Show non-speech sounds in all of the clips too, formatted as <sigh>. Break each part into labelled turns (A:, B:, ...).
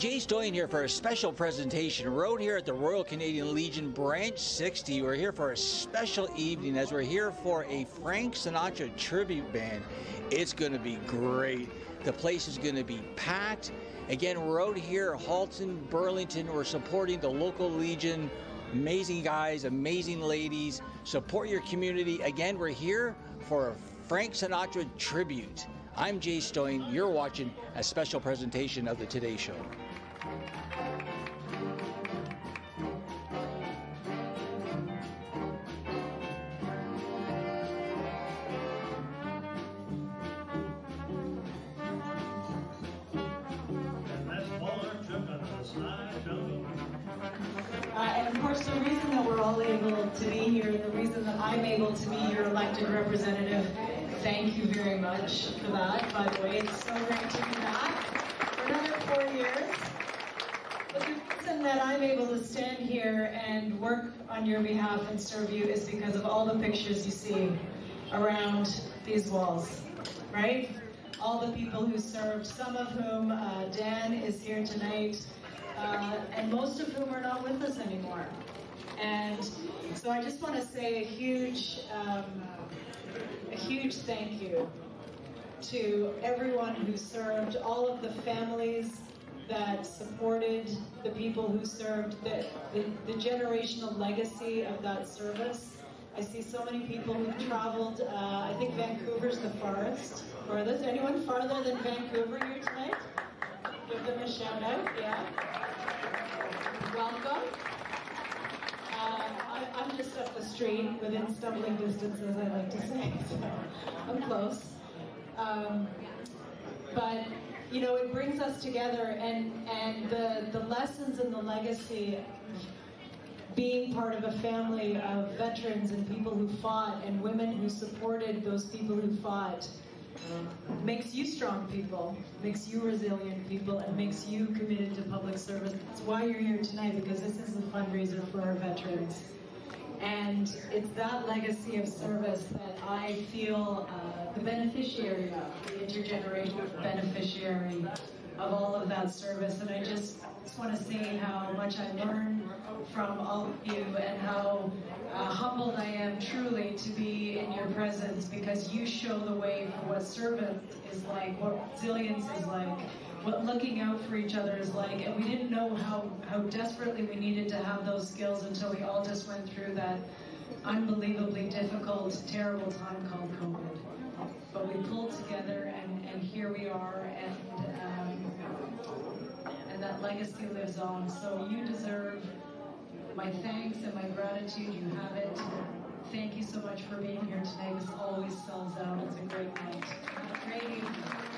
A: Jay Stoyan here for a special presentation. We're out here at the Royal Canadian Legion Branch 60. We're here for a special evening as we're here for a Frank Sinatra tribute band. It's going to be great. The place is going to be packed. Again, we're out here, Halton, Burlington. We're supporting the local Legion. Amazing guys, amazing ladies. Support your community. Again, we're here for a Frank Sinatra tribute. I'm Jay Stoyan. You're watching a special presentation of the Today Show.
B: Uh, and of course, the reason that we're all able to be here, the reason that I'm able to be your elected representative, thank you very much for that, by the way. It's so great to be back for another four years. But the reason that I'm able to stand here and work on your behalf and serve you is because of all the pictures you see around these walls, right? All the people who served, some of whom uh, Dan is here tonight uh, and most of whom are not with us anymore. And so I just want to say a huge, um, a huge thank you to everyone who served, all of the families that supported the people who served, the, the, the generational legacy of that service. I see so many people who've traveled. Uh, I think Vancouver's the farthest. Farthest? Anyone farther than Vancouver here tonight? Give them a shout out. Yeah welcome. Uh, I, I'm just up the street within stumbling distance, as I like to say, <laughs> so I'm close. Um, but you know, it brings us together, and and the the lessons and the legacy. Of being part of a family of veterans and people who fought, and women who supported those people who fought, makes you strong people, makes you resilient people, and makes you committed to public service. That's why you're here tonight, because this is a fundraiser for our veterans. And it's that legacy of service that I feel uh, the beneficiary of, the intergenerational beneficiary of all of that service. And I just, just want to say how much I learned from all of you and how uh, humbled I am truly to be in your presence because you show the way for what service is like, what resilience is like, what looking out for each other is like. And we didn't know how, how desperately we needed to have those skills until we all just went through that unbelievably difficult, terrible time called COVID. But we pulled together and, and here we are and that legacy lives on. So you deserve my thanks and my gratitude. You have it. Thank you so much for being here tonight. This always sells out. It's a great night. A Great evening.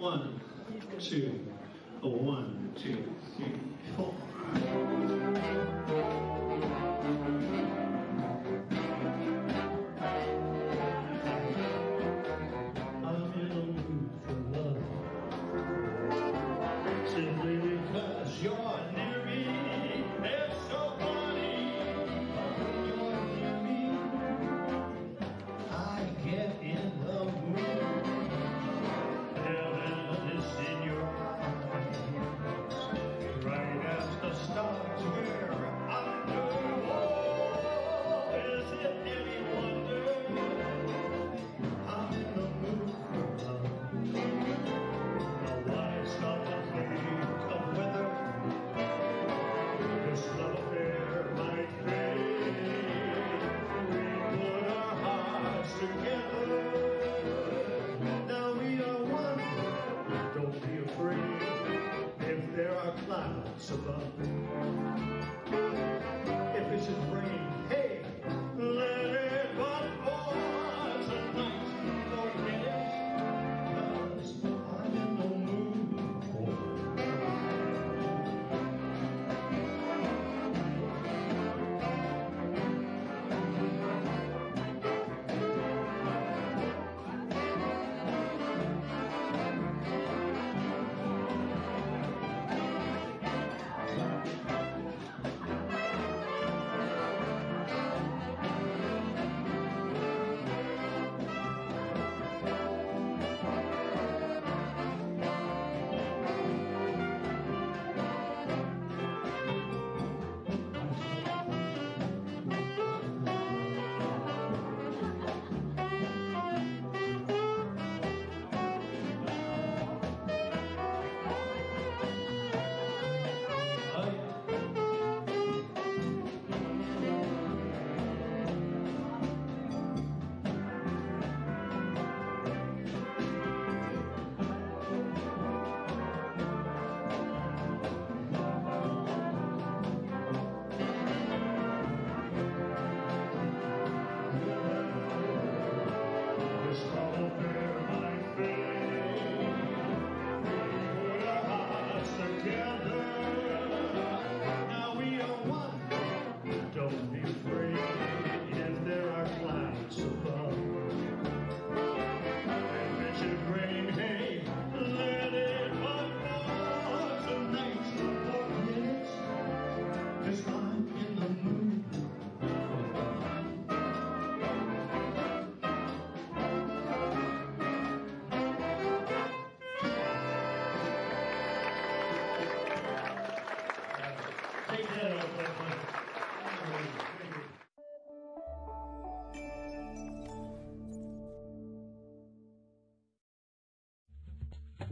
C: One, two, one, two, above.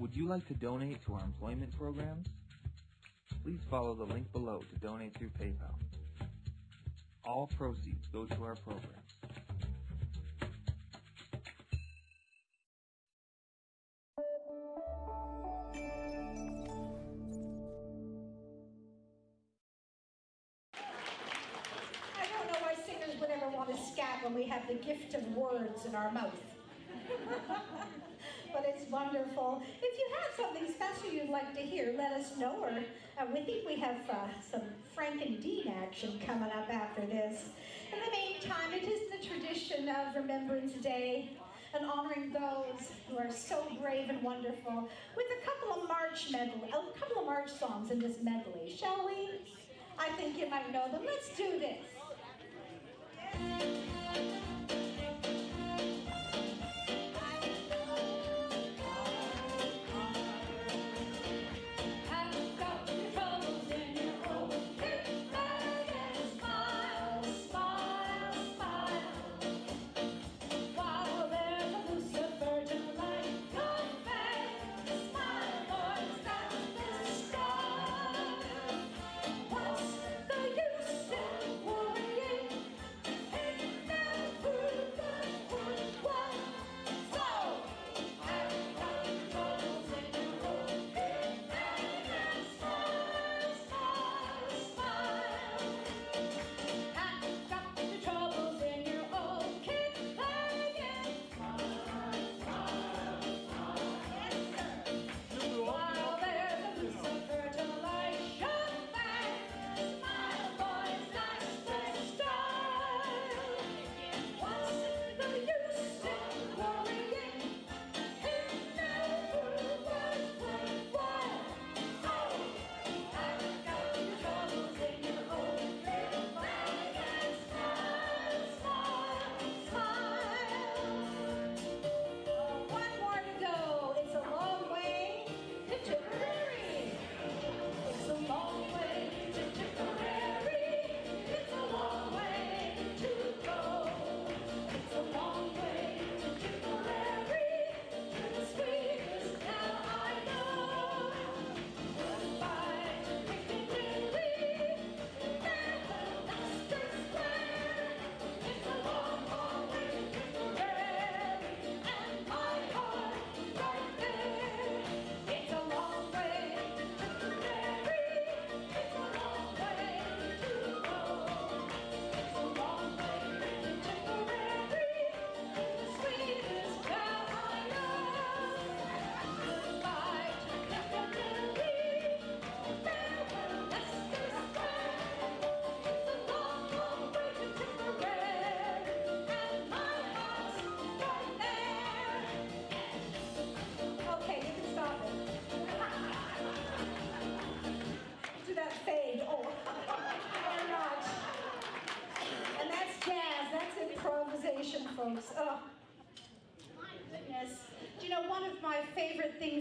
D: Would you like to donate to our employment programs? Please follow the link below to donate through PayPal. All proceeds go to our programs.
E: I don't know why singers would ever want to scat when we have the gift of words in our mouth. <laughs> but it's wonderful. If you have something special you'd like to hear, let us know. Or uh, we think we have uh, some Frank and Dean action coming up after this. In the meantime, it is the tradition of Remembrance Day and honoring those who are so brave and wonderful with a couple of march medley, a couple of march songs in this medley, shall we? I think you might know them. Let's do this.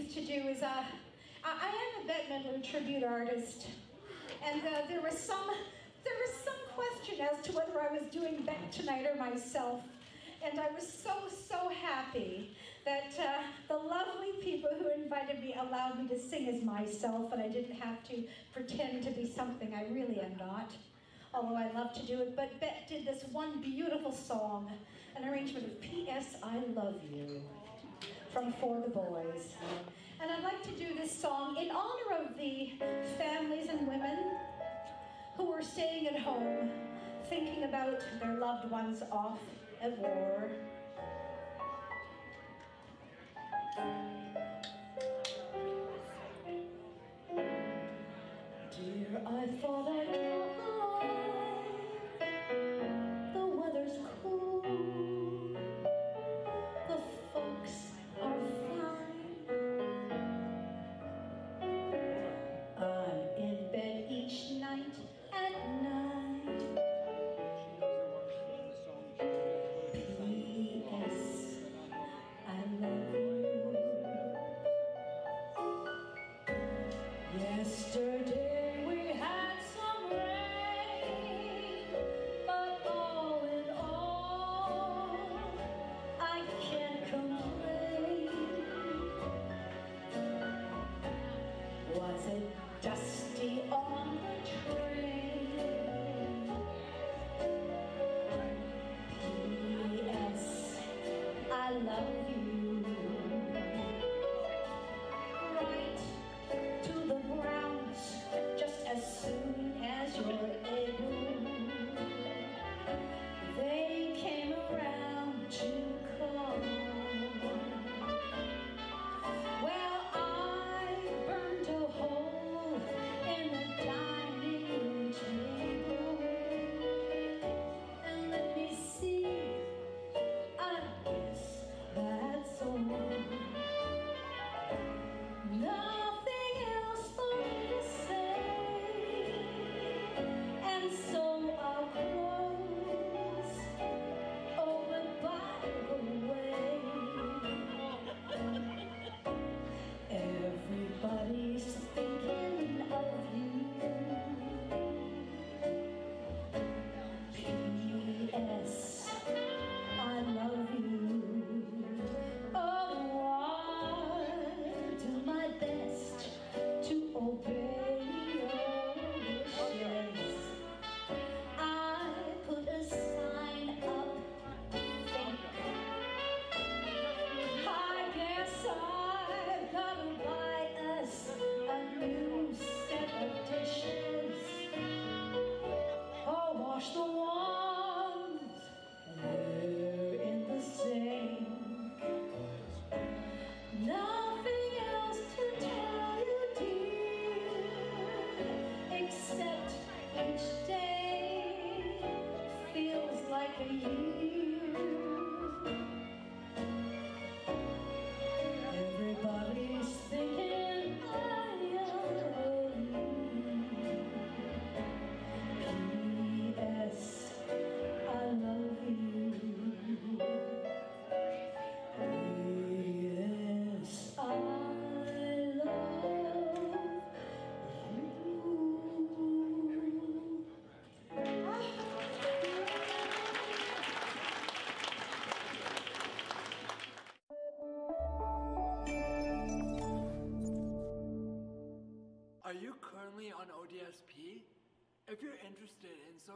E: Things to do is, uh, I, am a Midler tribute artist. And uh, there was some, there was some question as to whether I was doing Bette tonight or myself. And I was so, so happy that uh, the lovely people who invited me allowed me to sing as myself and I didn't have to pretend to be something I really am not although I love to do it. But Bette did this one beautiful song, an arrangement of P.S. I Love You from For the Boys. And I'd like to do this song in honor of the families and women who are staying at home thinking about their loved ones off at war. Dear, I thought I'd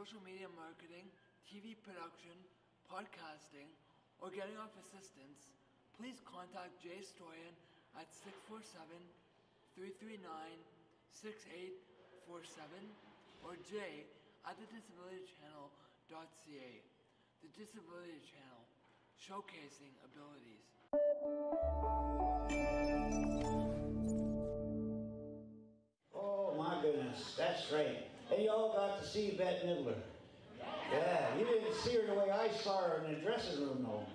F: social media marketing, TV production, podcasting, or getting off assistance, please contact Jay Stoyan at 647 339 6847 or Jay at thedisabilitychannel.ca. The Disability Channel, showcasing abilities.
G: Oh my goodness, that's right. And you all got to see Bette Midler. Yeah, you didn't see her the way I saw her in the dressing room though.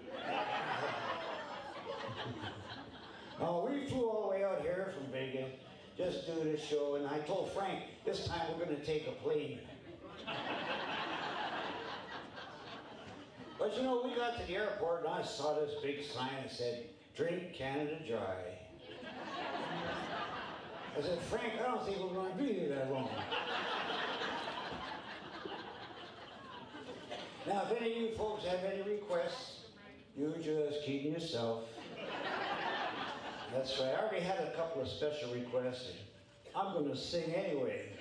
G: <laughs> oh, we flew all the way out here from Vegas just to do this show, and I told Frank this time we're going to take a plane. but But you know, we got to the airport and I saw this big sign that said, drink Canada dry. I said, Frank, I don't think we're going to be here that long. Now, if any of you folks have any requests, you just keep yourself. That's right. I already had a couple of special requests. I'm going to sing anyway.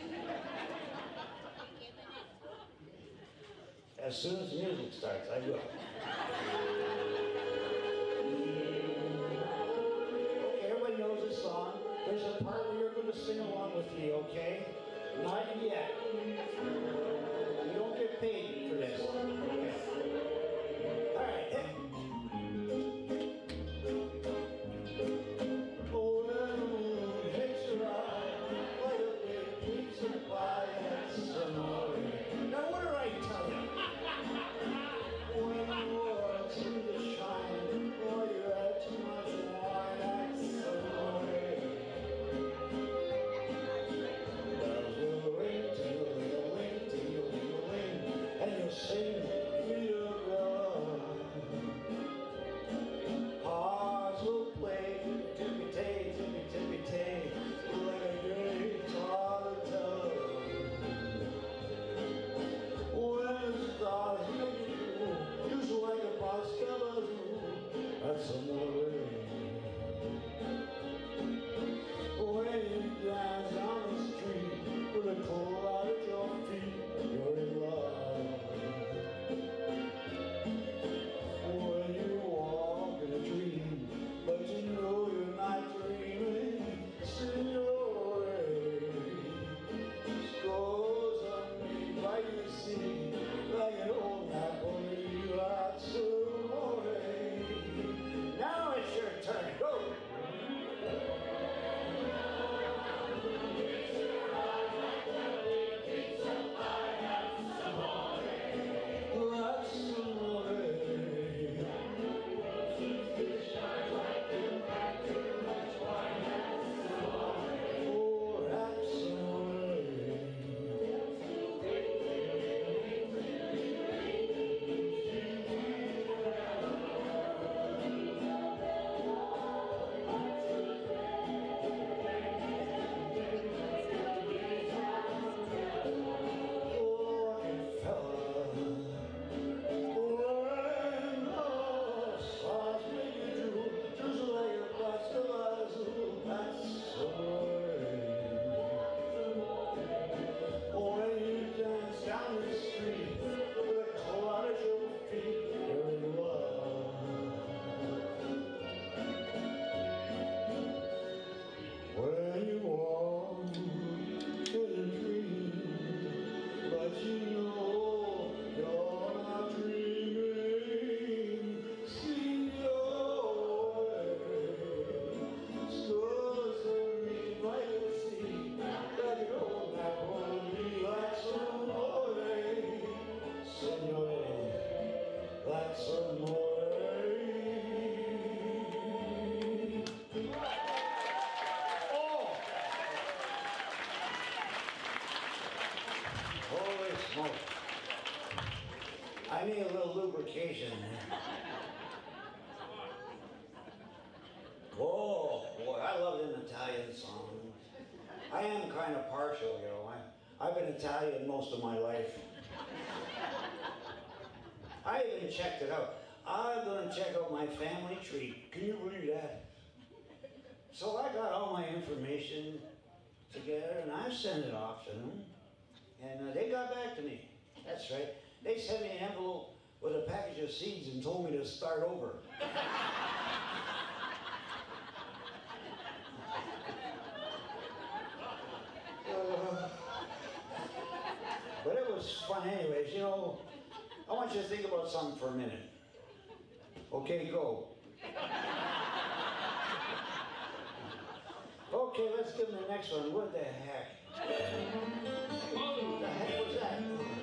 G: As soon as the music starts, I will. Everybody knows this song. There's a part where you're going to sing along with me, okay? Not yet. Checked it out. I'm going to check out my family tree. Can you believe that? So I got all my information together and I sent it off to them. And uh, they got back to me. That's right. They sent me an envelope with a package of seeds and told me to start over. <laughs> Uh, but it was fun anyways. You know, I want you to think about something for a minute. Okay, go. Okay, let's give them the next one. What the heck? What the heck was that?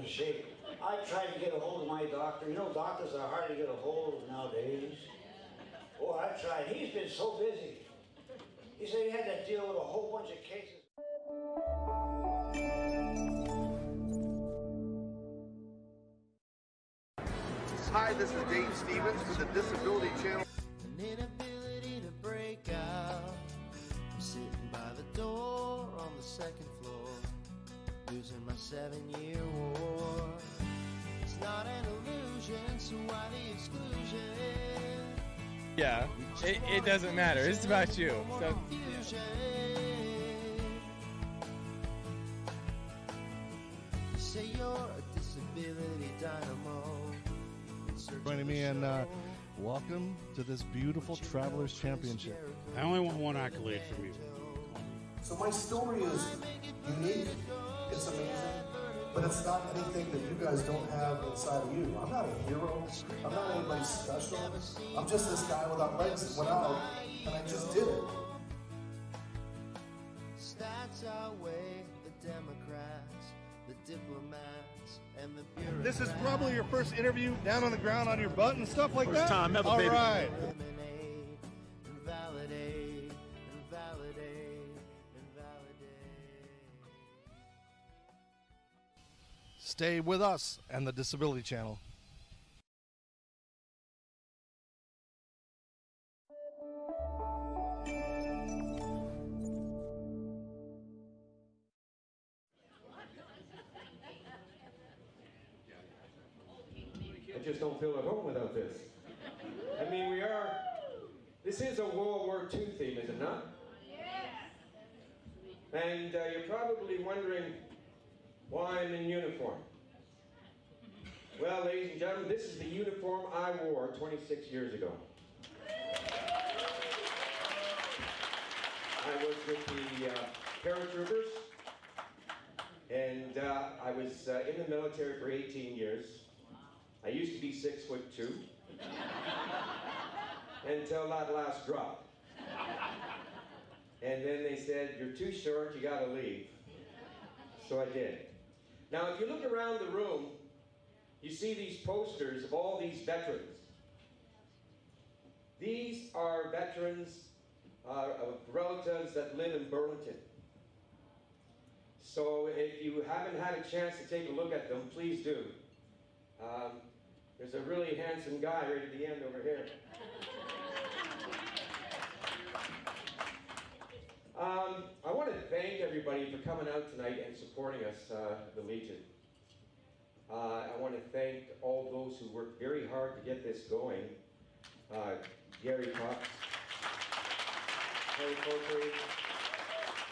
G: In shape, I tried to get a hold of my doctor. You know, doctors are hard to get a hold of nowadays. Oh, I tried. He's been so busy. He said he had to deal with a whole bunch of cases.
H: Hi, this is Dave Stevens with the Disability Channel.
I: Yeah, it, it doesn't matter. It's about you. So,
J: Confusion. You say you're a disability dynamo. in search of
K: joining me and uh, welcome to this beautiful Travelers Championship.
L: I only want one accolade from you.
M: So my story is unique, it's amazing, but it's not anything that you guys don't have inside of you. I'm not a hero, I'm not anybody special. I'm just this guy without legs that went out, and I just did it.
J: Stats outweigh the Democrats, the diplomats, and the bureaucrats.
K: This is probably your first interview down on the ground on your butt and stuff like
L: First
K: that.
L: time ever,
K: All
L: baby.
K: right. Stay with us and the Disability Channel.
N: I just don't feel at home without this. I mean, we are. This is a World War II theme, is it not? Yes. And uh, you're probably wondering why I'm in uniform. Well, ladies and gentlemen, this is the uniform I wore 26 years ago. I was with the uh, paratroopers, and uh, I was uh, in the military for 18 years. I used to be six foot two until that last drop. And then they said, You're too short, you gotta leave. So I did. Now, if you look around the room, you see these posters of all these veterans. These are veterans uh, of relatives that live in Burlington. So if you haven't had a chance to take a look at them, please do. Um, there's a really handsome guy right at the end over here. Um, I want to thank everybody for coming out tonight and supporting us, uh, the Legion. Uh, I want to thank all those who worked very hard to get this going. Uh, Gary Cox, Harry Coker,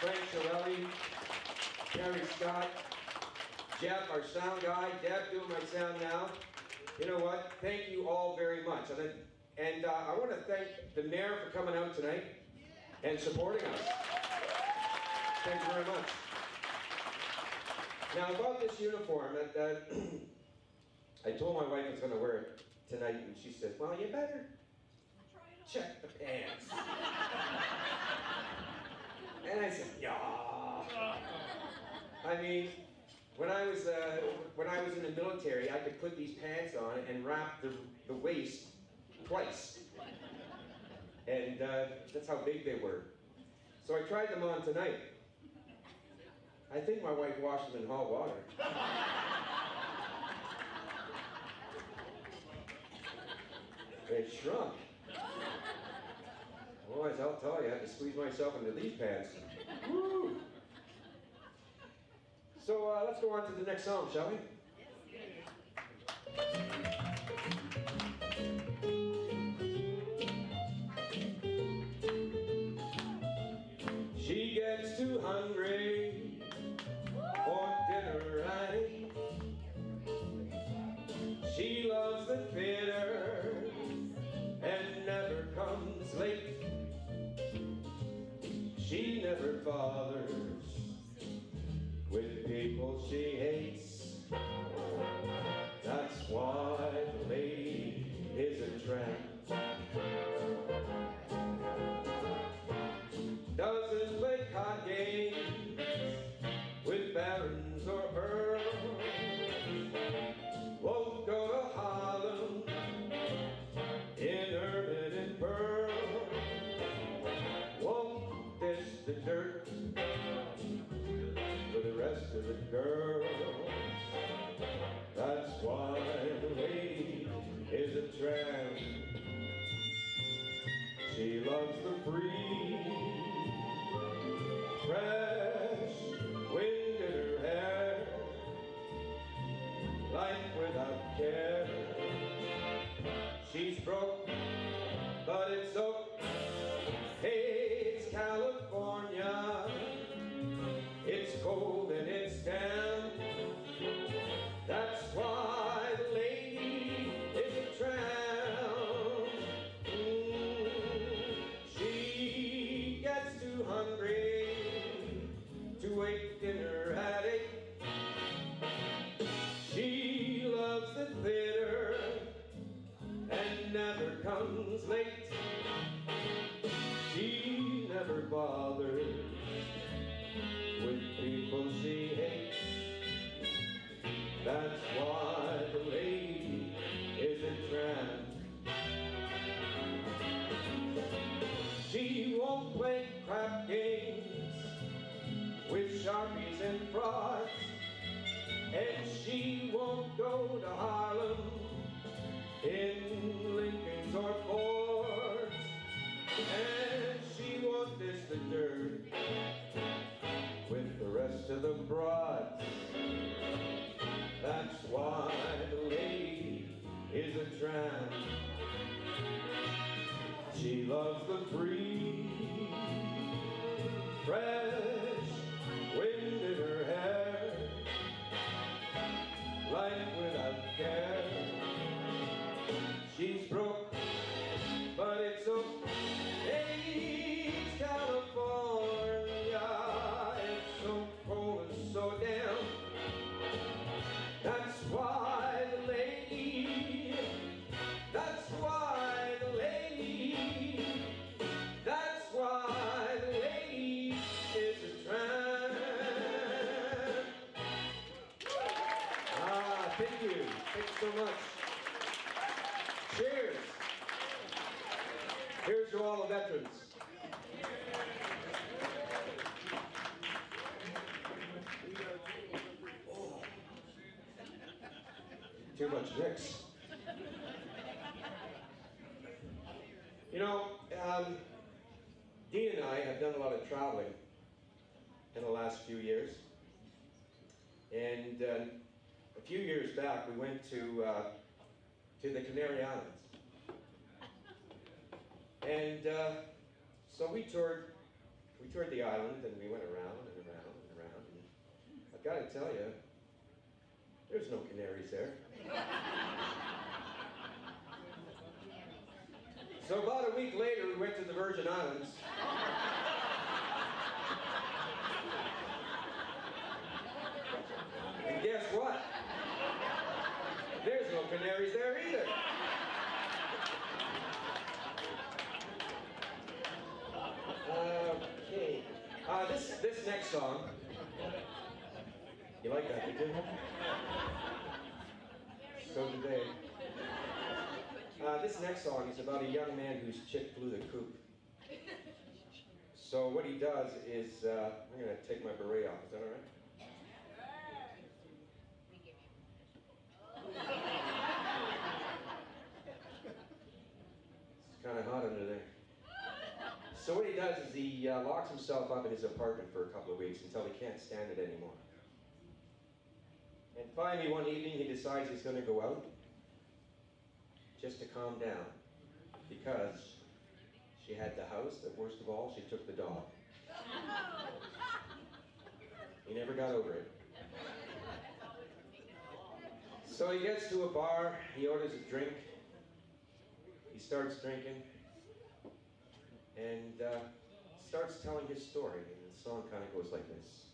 N: Frank Shirelli, Terry Scott, Jeff, our sound guy, Deb doing my sound now. You know what? Thank you all very much. And, and uh, I want to thank the mayor for coming out tonight and supporting us. Thank you very much. Now about this uniform, that <clears throat> I told my wife I was going to wear it tonight, and she says, "Well, you better check the pants." <laughs> and I said, "Yeah." I mean, when I was uh, when I was in the military, I could put these pants on and wrap the, the waist twice, and uh, that's how big they were. So I tried them on tonight. I think my wife washed them in hot water. <laughs> It shrunk. Boys, I'll tell you, I had to squeeze myself into these pants. Woo! So uh, let's go on to the next song, shall we? She gets too hungry With people she hates. That's why Here's to all the veterans. Too much mix. You know, um, Dean and I have done a lot of traveling in the last few years. And uh, a few years back, we went to, uh, to the Canary Islands. And uh, so we toured, we toured the island and we went around and around and around. And I've got to tell you, there's no canaries there. So about a week later, we went to the Virgin Islands. And guess what? There's no canaries there either. Okay. Uh, this this next song. You like that, did you? So did they. Uh, this next song is about a young man whose chick flew the coop. So what he does is, uh, I'm going to take my beret off. Is that So what he does is he uh, locks himself up in his apartment for a couple of weeks until he can't stand it anymore. And finally one evening he decides he's going to go out just to calm down because she had the house, but worst of all, she took the dog. he never got over it. So he gets to a bar, he orders a drink, he starts drinking, and uh, starts telling his story. And the song kind of goes like this.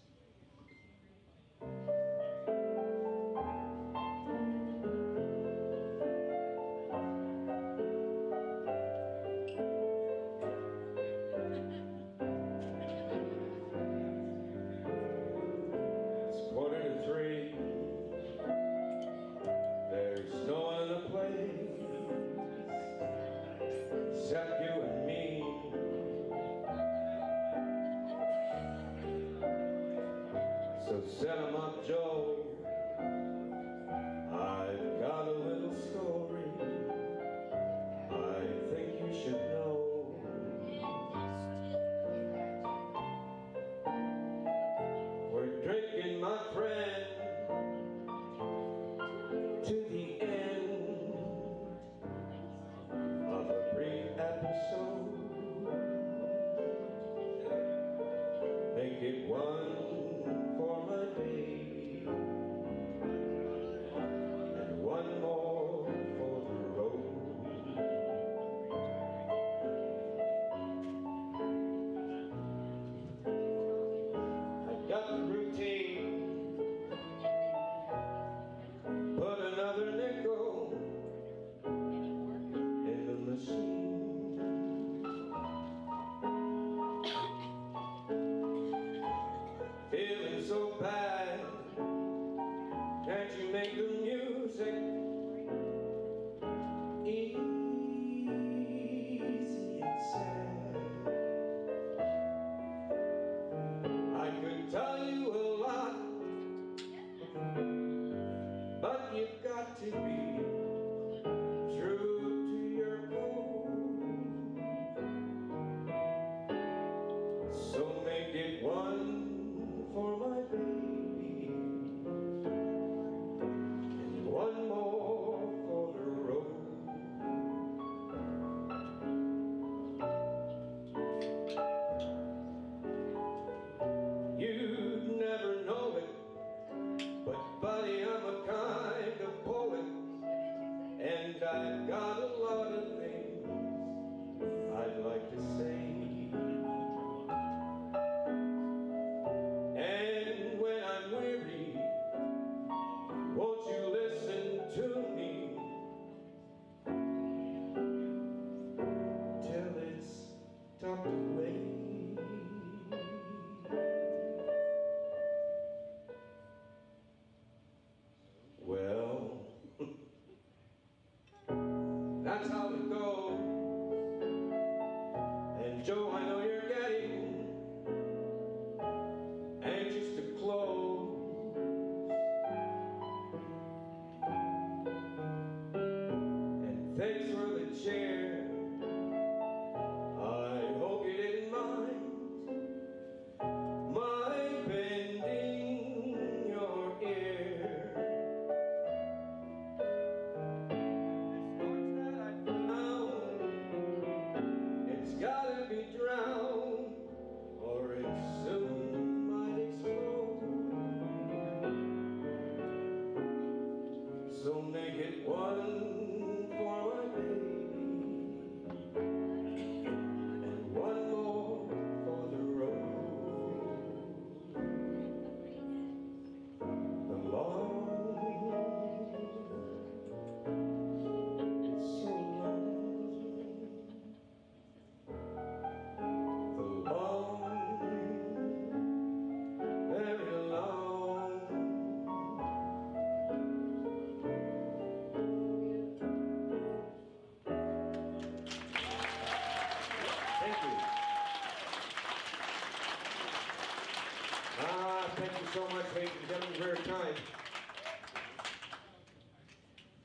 N: thank the gentlemen for.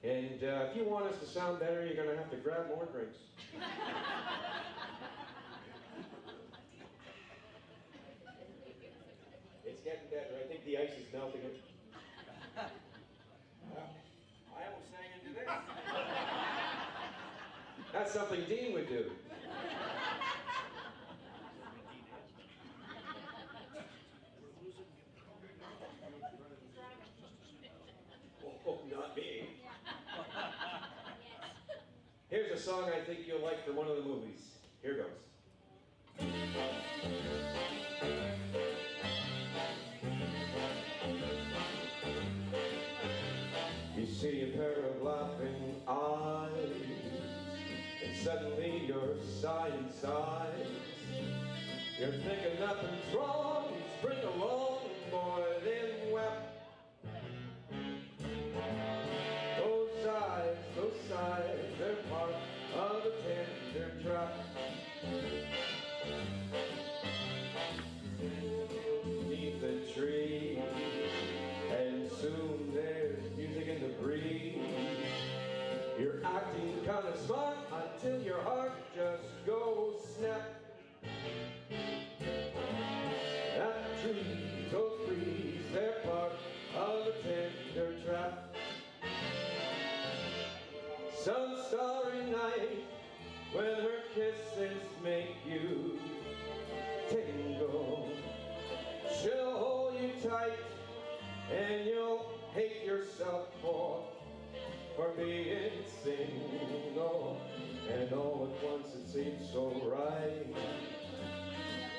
N: And uh, if you want us to sound better, you're going to have to grab more drinks. it's getting better. I think the ice is melting it. Uh, I almost sang into this. That's something Dean would do. Song I think you'll like from one of the movies. Here goes. You see a pair of laughing eyes, and suddenly you're and side. You're thinking nothing's wrong, spring along, for being single. And all at once it seems so right.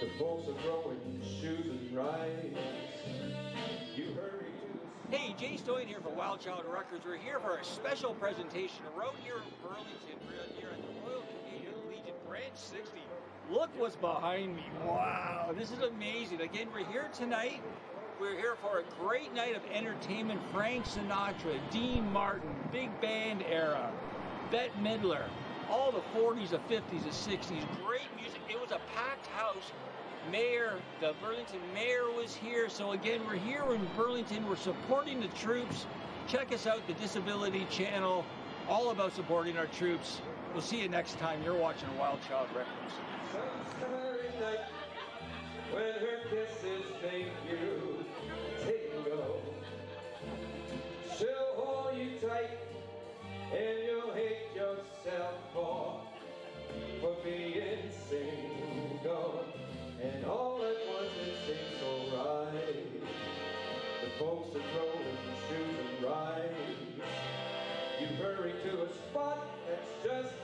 N: The folks are throwing shoes and rice. You
A: Hey, Jay Stoyan here for Wild Child Records. We're here for a special presentation right here in Burlington, right here at the Royal Canadian Legion Branch 60. Look what's behind me. Wow, this is amazing. Again, we're here tonight. We're here for a great night of entertainment. Frank Sinatra, Dean Martin, big band era, Bette Midler, all the 40s, the 50s, the 60s. Great music. It was a packed house. Mayor, the Burlington mayor was here. So again, we're here in Burlington. We're supporting the troops. Check us out, the Disability Channel, all about supporting our troops. We'll see you next time. You're watching Wild Child Records.
N: When her kisses you tingle. She'll hold you tight and you'll hate yourself for for being single. And all at once it seems so right. The folks are throwing shoes and rice. You hurry to a spot that's just